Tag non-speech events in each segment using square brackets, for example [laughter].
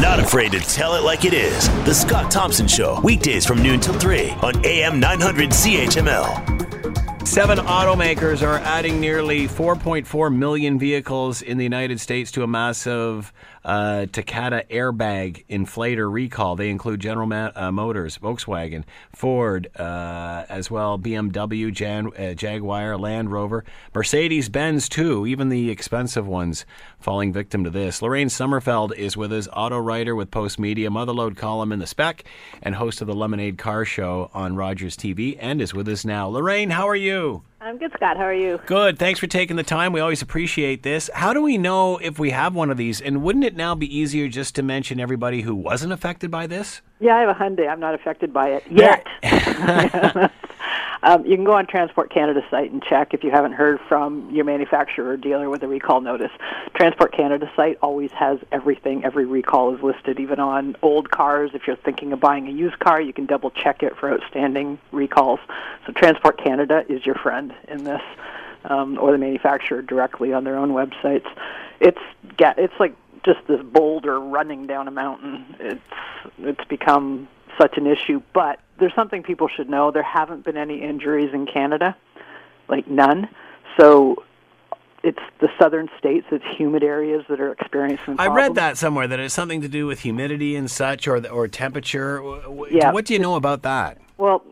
Not afraid to tell it like it is. The Scott Thompson Show, weekdays from noon till 3 on AM 900 CHML. Seven automakers are adding nearly 4.4 million vehicles in the United States to a massive uh, Takata airbag inflator recall. They include General Ma- uh, Motors, Volkswagen, Ford, uh, as well BMW, Jan- uh, Jaguar, Land Rover, Mercedes Benz, too, even the expensive ones falling victim to this. Lorraine Sommerfeld is with us, auto writer with Post Media, Motherload column in the Spec, and host of the Lemonade Car Show on Rogers TV, and is with us now. Lorraine, how are you? I'm good, Scott. How are you? Good. Thanks for taking the time. We always appreciate this. How do we know if we have one of these? And wouldn't it now be easier just to mention everybody who wasn't affected by this? Yeah, I have a Hyundai. I'm not affected by it yet. [laughs] [laughs] um, you can go on Transport Canada's site and check if you haven't heard from your manufacturer or dealer with a recall notice. Transport Canada site always has everything. Every recall is listed, even on old cars. If you're thinking of buying a used car, you can double check it for outstanding recalls. So Transport Canada is your friend in this, um, or the manufacturer directly on their own websites. It's it's like just this boulder running down a mountain. It's it's become such an issue, but there's something people should know. There haven't been any injuries in Canada, like none. So it's the southern states, it's humid areas that are experiencing. I read that somewhere that it's something to do with humidity and such, or or temperature. Yeah. What do you know about that? Well,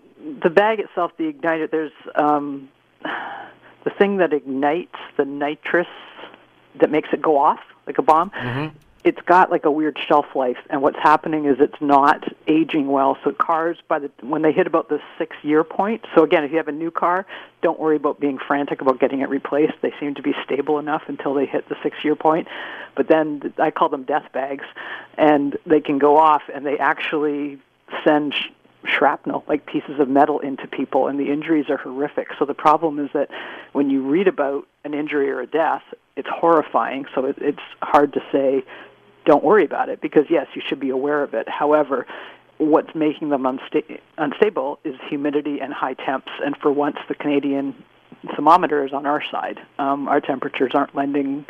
the bag itself, the igniter, there's um, the thing that ignites the nitrous that makes it go off like a bomb. Mm-hmm. It's got like a weird shelf life, and what's happening is it's not aging well. So cars, by the when they hit about the six-year point. So again, if you have a new car, don't worry about being frantic about getting it replaced. They seem to be stable enough until they hit the six-year point. But then I call them death bags, and they can go off, and they actually send sh- shrapnel, like pieces of metal, into people, and the injuries are horrific. So the problem is that when you read about an injury or a death, it's horrifying. So it, it's hard to say, don't worry about it, because yes, you should be aware of it. However, what's making them unsta- unstable is humidity and high temps. And for once, the Canadian thermometer is on our side. Um, our temperatures aren't lending,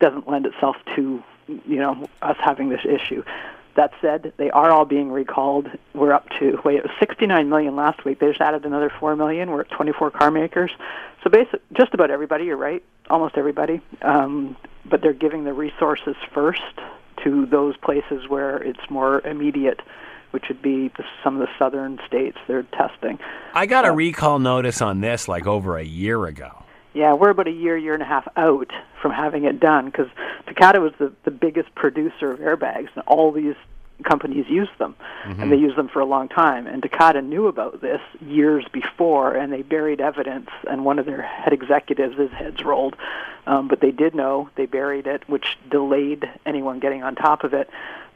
doesn't lend itself to, you know, us having this issue. That said, they are all being recalled. We're up to wait, it was 69 million last week. They just added another 4 million. We're at 24 car makers. So basically, just about everybody. You're right, almost everybody. Um, but they're giving the resources first to those places where it's more immediate, which would be some of the southern states. They're testing. I got a recall notice on this like over a year ago. Yeah, we're about a year, year and a half out from having it done because Takata was the, the biggest producer of airbags, and all these companies use them, and they use them for a long time. And Takata knew about this years before, and they buried evidence. And one of their head executives, his heads rolled, um, but they did know. They buried it, which delayed anyone getting on top of it.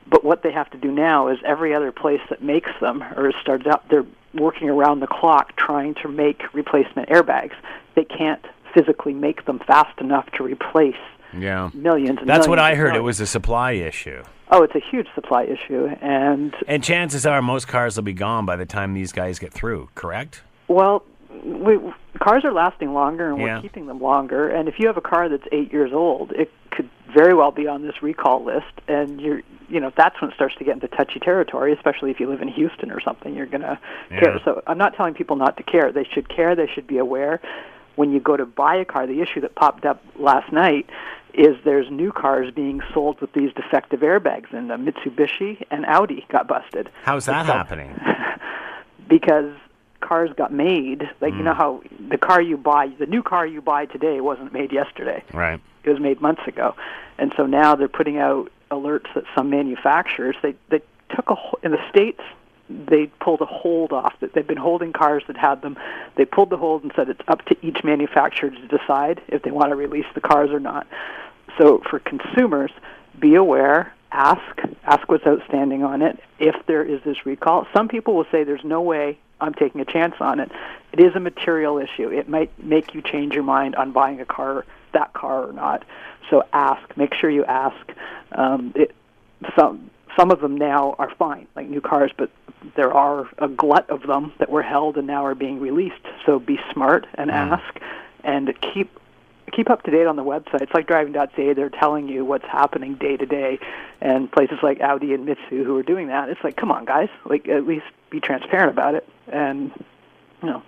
But what they have to do now is every other place that makes them or starts up, they're working around the clock trying to make replacement airbags. They can't physically make them fast enough to replace Yeah. millions. And That's what I heard. It was a supply issue. Oh, it's a huge supply issue, and And chances are most cars will be gone by the time these guys get through, correct? well, we, cars are lasting longer, and Yeah. we're keeping them longer. And if you have a car that's eight years old, it could very well be on this recall list, and you're, you know, that's when it starts to get into touchy territory. Especially if you live in Houston or something, you're gonna Yeah. care. So I'm not telling people not to care. They should care. They should be aware. When you go to buy a car, the issue that popped up last night is there's new cars being sold with these defective airbags in them. Mitsubishi and Audi got busted How's that So- happening? [laughs] because cars got made. Like Mm. you know how the car you buy, the new car you buy today wasn't made yesterday. Right. It was made months ago, and so now they're putting out alerts that some manufacturers they they took a in the states they pulled a hold off that they've been holding cars that had them. They pulled the hold and said it's up to each manufacturer to decide if they want to release the cars or not. So for consumers, be aware, ask, ask what's outstanding on it. If there is this recall, some people will say there's no way I'm taking a chance on it. It is a material issue. It might make you change your mind on buying a car, that car or not. So ask. Make sure you ask. Um, it, some some of them now are fine, like new cars, but there are a glut of them that were held and now are being released. So be smart and mm. ask, and keep keep up to date on the website. It's like driving.ca. They're telling you what's happening day to day, and places like Audi and Mitsu who are doing that. It's like, come on, guys, like at least be transparent about it. And you know,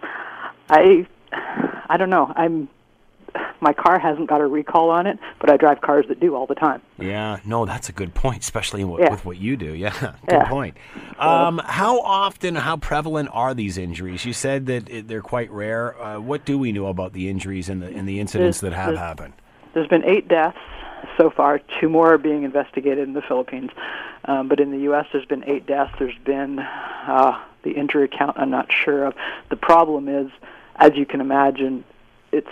I, I don't know. I'm my car hasn't got a recall on it, but I drive cars that do all the time. Yeah, no, that's a good point, especially w- Yeah. with what you do. Yeah, [laughs] good Yeah. point. Um, how often, how prevalent are these injuries? You said that it, they're quite rare. Uh, what do we know about the injuries and the and the incidents that have there's- happened? There's been eight deaths so far. Two more are being investigated in the Philippines, um, but in the U.S. there's been eight deaths. There's been uh, the injury count. I'm not sure of. The problem is, as you can imagine, it's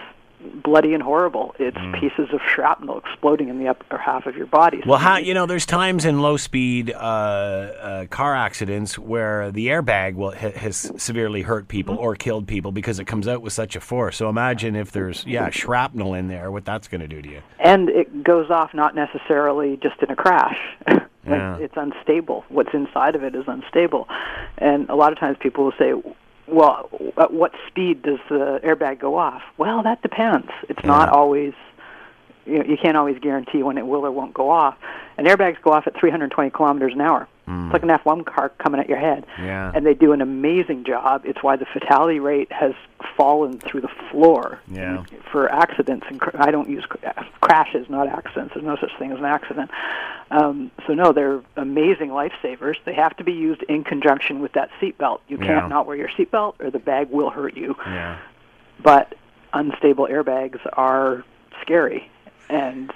bloody and horrible. It's Mm. pieces of shrapnel exploding in the upper half of your body. Well, how you know, there's times in low speed uh, uh, car accidents where the airbag will ha- has severely hurt people Mm-hmm. or killed people because it comes out with such a force. So imagine if there's yeah shrapnel in there, what that's going to do to you. and it goes off not necessarily just in a crash. like [laughs] Yeah. It's unstable. What's inside of it is unstable, and a lot of times people will say, "Well, at what speed does the airbag go off?" Well, that depends. It's not always. You, know, you can't always guarantee when it will or won't go off. And airbags go off at 320 kilometers an hour. It's like an F1 car coming at your head. Yeah. And they do an amazing job. It's why the fatality rate has fallen through the floor Yeah. for accidents and cr- I don't use cr- crashes, not accidents. There's no such thing as an accident. Um, so no, they're amazing lifesavers. They have to be used in conjunction with that seatbelt. You can't not wear your seatbelt, or the bag will hurt you. Yeah. But unstable airbags are scary, and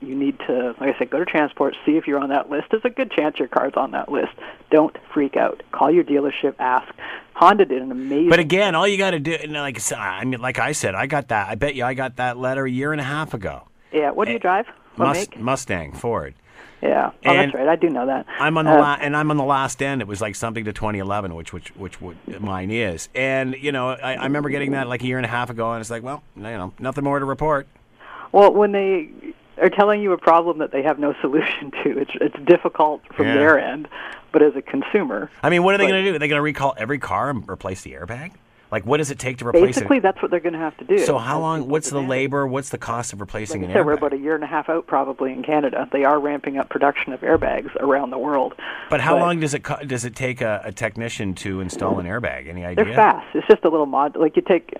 you need to, like I said, go to transport, see if you're on that list. There's a good chance your car's on that list. Don't freak out. Call your dealership. Ask. Honda did an amazing. But again, all you got to do, and like I said- I mean, like I said, I got that. I bet you, I got that letter a year and a half ago. yeah. What do you drive? What Mus- make? Mustang Ford. Yeah. Oh, And- that's right. I do know that. I'm on the Uh, la- and I'm on the last end. It was like something to 2011, which which which would, mine is. And you know, I, I remember getting that like a year and a half ago, and it's like, well, you know, nothing more to report. Well, when they are telling you a problem that they have no solution [laughs] to, it's it's difficult from Yeah. their end. But as a consumer, I mean, what are they going to do? Are they going to recall every car and replace the airbag? Like, what does it take to replace basically it? that's what they're going to have to do. So how long? What's the labor? What's the cost of replacing Like an said, we're about a year and a half out probably in Canada. They are ramping up production of airbags around the world. But how long does it co- does it take a, a technician to install an airbag? Any idea? They're fast. It's just a little mod. Like you take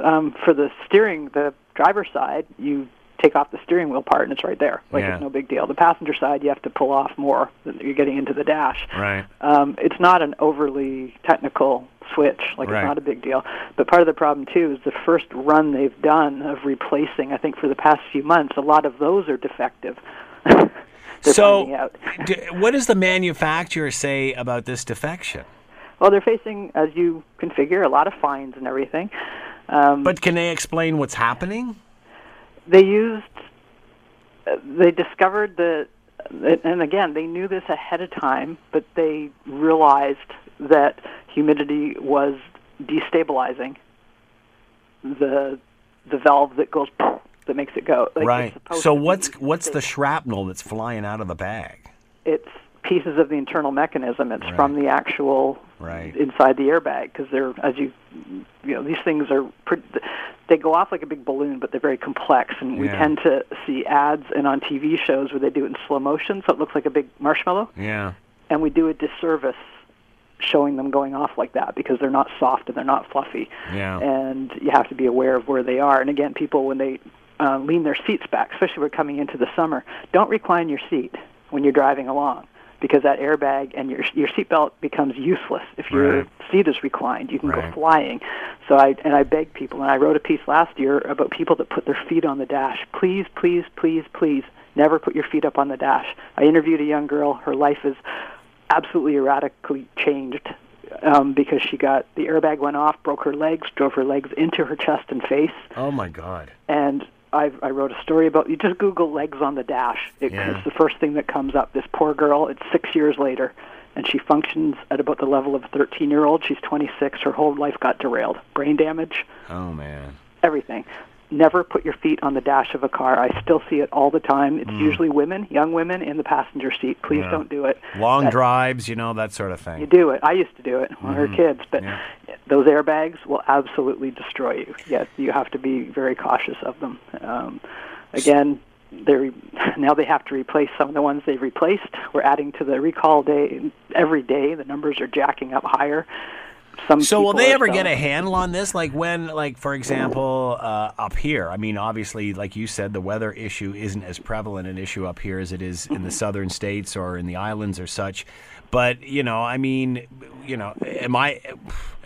um, for the steering, the driver's side, you take off the steering wheel part, and it's right there. Like Yeah. it's no big deal. The passenger side, you have to pull off more. You're getting into the dash. Right. Um, it's not an overly technical switch. Like Right. it's not a big deal. But part of the problem too is the first run they've done of replacing. I think for the past few months, a lot of those are defective. [laughs] So, finding out. d- what does the manufacturer say about this defection? Well, they're facing, as you can figure, a lot of fines and everything. Um, But can they explain what's happening? They used they discovered that and again they knew this ahead of time but they realized that humidity was destabilizing the the valve that goes that makes it go like right. So what's what's the shrapnel that's flying out of the bag? it's pieces of the internal mechanism it's Right. from the actual Right. inside the airbag because they're as you you know these things are pretty, they go off like a big balloon but they're very complex and we Yeah. tend to see ads and on TV shows where they do it in slow motion so it looks like a big marshmallow Yeah. and we do a disservice showing them going off like that because they're not soft and they're not fluffy Yeah. and you have to be aware of where they are and again people when they uh, lean their seats back especially we're coming into the summer don't recline your seat when you're driving along because that airbag and your your seatbelt becomes useless if your Right. seat is reclined. You can Right. go flying. So I and I beg people, and I wrote a piece last year about people that put their feet on the dash. Please, please, please, please, never put your feet up on the dash. I interviewed a young girl. Her life is absolutely erratically changed um, because she got the airbag went off, broke her legs, drove her legs into her chest and face, Oh my God. and I, I wrote a story about. You just Google legs on the dash. It, Yeah. It's the first thing that comes up. This poor girl. It's six years later, and she functions at about the level of a 13-year-old. She's 26. Her whole life got derailed. Brain damage, Oh man. everything. Never put your feet on the dash of a car. I still see it all the time. It's usually women, young women, in the passenger seat. Please Yeah. don't do it. Long That- drives, you know, that sort of thing. You do it. I used to do it when we were kids, but Yeah. those airbags will absolutely destroy you. Yes, you have to be very cautious of them. Um, again, they [laughs] now they have to replace some of the ones they've replaced. We're adding to the recall day every day. The numbers are jacking up higher. Some So will they ever get a handle on this? Like when, like for example, uh, up here. I mean, obviously, like you said, the weather issue isn't as prevalent an issue up here as it is in the southern states or in the islands or such. But you know, I mean, you know, am I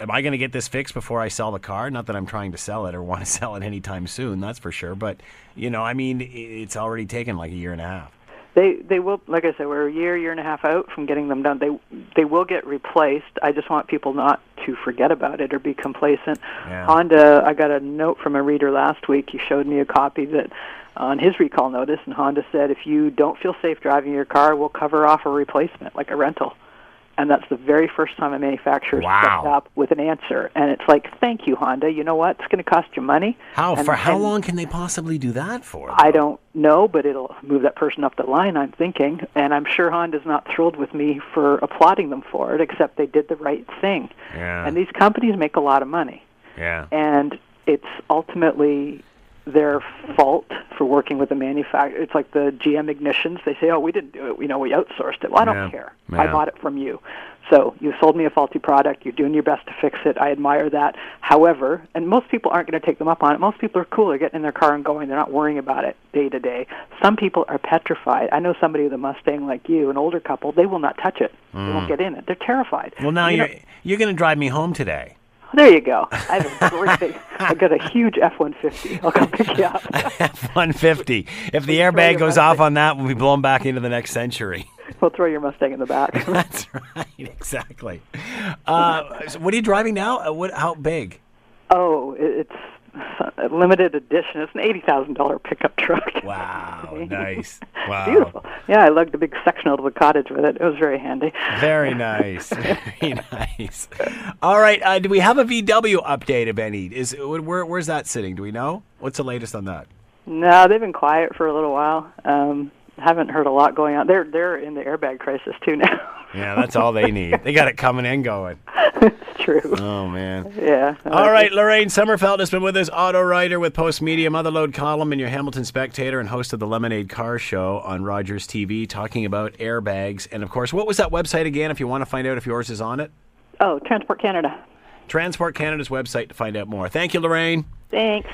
am I going to get this fixed before I sell the car? Not that I'm trying to sell it or [laughs] want to sell it anytime soon. That's for sure. But you know, I mean, it's already taken like a year and a half. They they will like I said we're a year year and a half out from getting them done. They they will get replaced. I just want people not to forget about it or be complacent. Yeah. Honda, I got a note from a reader last week. He showed me a copy that on his recall notice, and Honda said if you don't feel safe driving your car, we'll cover off a replacement like a rental. And that's the very first time a manufacturer Wow. stepped up with an answer. And it's like, thank you, Honda. You know what? It's going to cost you money. How And- for how and- long can they possibly do that for? I don't know, but it'll move that person up the line, I'm thinking. And I'm sure Honda's not thrilled with me for applauding them for it, except they did the right thing. Yeah. And these companies make a lot of money. Yeah. And it's ultimately their fault for working with the manufacturer. It's like the GM ignitions. They say, oh, we didn't do it. You know, we outsourced it. Well, I don't Yeah. care. Yeah. I bought it from you. So you sold me a faulty product. You're doing your best to fix it. I admire that. However, and most people aren't going to take them up on it. Most people are cool. They're getting in their car and going. They're not worrying about it day to day. Some people are petrified. I know somebody with a Mustang like you, an older couple. They will not touch it. They won't get in it. They're terrified. Mm. Well, now You you're you're going to drive me home today. There you go. I have a great big. I got a huge F one fifty. I'll come pick you up. [laughs] F-150. If the airbag goes Mustang. off on that, we'll be blown back into the next century. we'll throw your Mustang in the back. [laughs] That's right. Exactly. Uh, so what are you driving now? Uh, what? How big? oh, it's a limited edition. It's an eighty thousand dollar pickup truck. Wow. [laughs] Nice. [laughs] Wow. Beautiful. Yeah, I lugged a big section out of the cottage with it. It was very handy. Very nice. [laughs] Very nice. All right. Uh, do we have a VW update of any? Is where, where's that sitting? Do we know? What's the latest on that? No, they've been quiet for a little while. Um, haven't heard a lot going on. They're they're in the airbag crisis too now. Yeah, that's all they need. They got it coming and going. [laughs] it's true. Oh man. Yeah. All right, Lorraine Sommerfeld has been with us, auto writer with Post Media, Motherload column, in your Hamilton Spectator, and host of the Lemonade Car Show on Rogers TV, talking about airbags. And of course, what was that website again? If you want to find out if yours is on it, Oh, Transport Canada. Transport Canada's website to find out more. Thank you, Lorraine. Thanks.